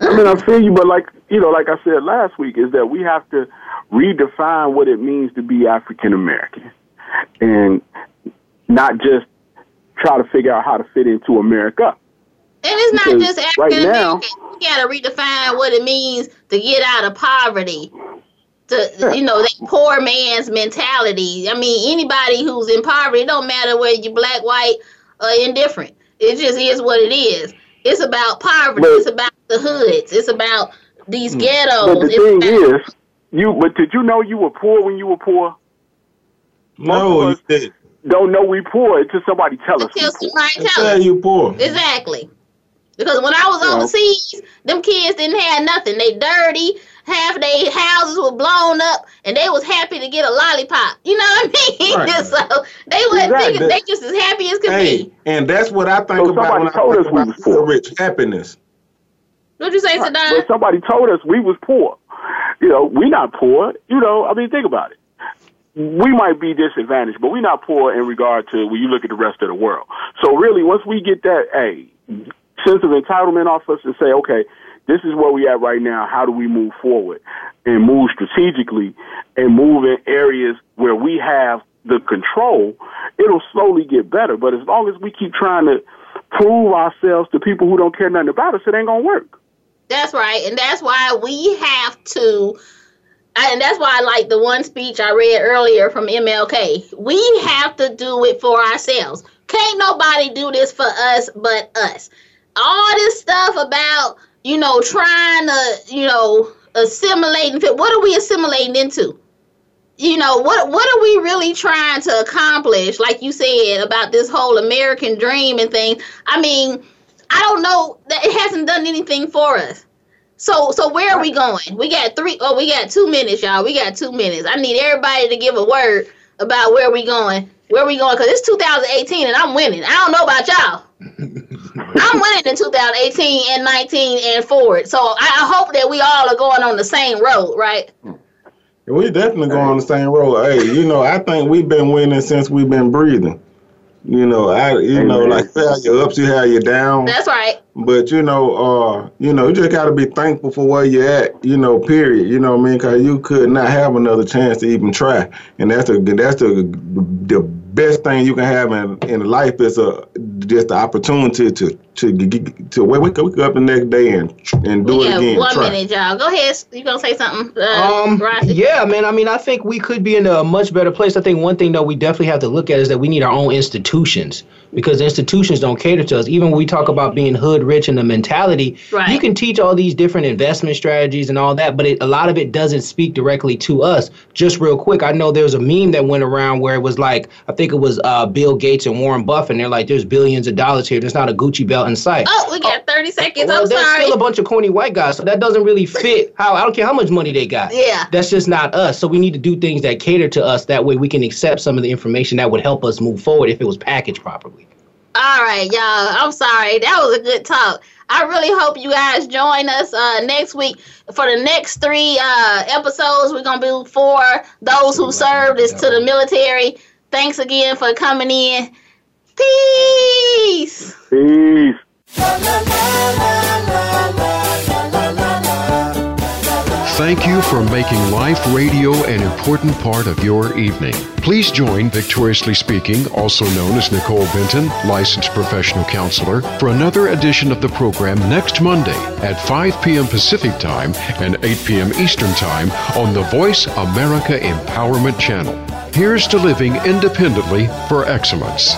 I mean, I feel you, but like you know, like I said last week, is that we have to redefine what it means to be African American, and not just try to figure out how to fit into America. And it's not just African right American. You got to redefine what it means to get out of poverty. To yeah. you know, that poor man's mentality. I mean, anybody who's in poverty, it don't matter whether you're black, white, or indifferent. It just is what it is. It's about poverty. But, it's about the hoods. It's about these hmm. ghettos. But the it's thing about, is, you. But did you know you were poor when you were poor? No, you didn't. Don't know we poor until somebody tell us. Until somebody tell us. you poor. Exactly. Because when I was overseas, them kids didn't have nothing. They dirty half their houses were blown up and they was happy to get a lollipop. You know what I mean? Right. so they was exactly. they just as happy as could hey, be. And that's what I think so about when I think about poor. rich happiness. What'd you say, right. Sadon? somebody told us we was poor. You know, we not poor. You know, I mean, think about it. We might be disadvantaged, but we're not poor in regard to when you look at the rest of the world. So really, once we get that, a sense of entitlement off us and say, okay, this is where we at right now. How do we move forward and move strategically and move in areas where we have the control? It'll slowly get better. But as long as we keep trying to prove ourselves to people who don't care nothing about us, it ain't gonna work. That's right, and that's why we have to. And that's why I like the one speech I read earlier from MLK. We have to do it for ourselves. Can't nobody do this for us but us. All this stuff about you know, trying to, you know, assimilating. What are we assimilating into? You know, what what are we really trying to accomplish? Like you said about this whole American dream and thing. I mean, I don't know that it hasn't done anything for us. So so where are we going? We got three. Oh, we got two minutes, y'all. We got two minutes. I need everybody to give a word about where we going. Where we going? Cause it's 2018 and I'm winning. I don't know about y'all. I'm winning in 2018 and 19 and forward. So I, I hope that we all are going on the same road, right? We definitely going on the same road. Hey, you know, I think we've been winning since we've been breathing. You know, I you know, like how you have your ups, you have your downs. That's right. But you know, uh, you know, you just gotta be thankful for where you're at. You know, period. You know what I mean? Because you could not have another chance to even try, and that's the that's the the best thing you can have in, in life is a just the opportunity to to to wake, wake up the next day and and do we it again. One Try. minute, y'all. Go ahead. You gonna say something? Uh, Um, Rossi? yeah, man. I mean, I think we could be in a much better place. I think one thing though we definitely have to look at is that we need our own institutions because institutions don't cater to us. Even when we talk about being hood rich and the mentality, Right. you can teach all these different investment strategies and all that, but it, a lot of it doesn't speak directly to us. Just real quick, I know there's a meme that went around where it was like, I think it was uh, Bill Gates and Warren Buffett. And they're like, there's billions of dollars here. There's not a Gucci belt in sight. Oh, we got 30 seconds. Well, I'm there's sorry. still a bunch of corny white guys, so that doesn't really fit how I don't care how much money they got. Yeah. That's just not us. So we need to do things that cater to us. That way we can accept some of the information that would help us move forward if it was packaged properly. All right, y'all. I'm sorry. That was a good talk. I really hope you guys join us uh, next week for the next three uh, episodes. We're gonna do for those who served is to the military. Thanks again for coming in. Peace. Peace. Thank you for making Life Radio an important part of your evening. Please join Victoriously Speaking, also known as Nicole Benton, licensed professional counselor, for another edition of the program next Monday at 5 p.m. Pacific Time and 8 p.m. Eastern Time on the Voice America Empowerment Channel. Here's to living independently for excellence.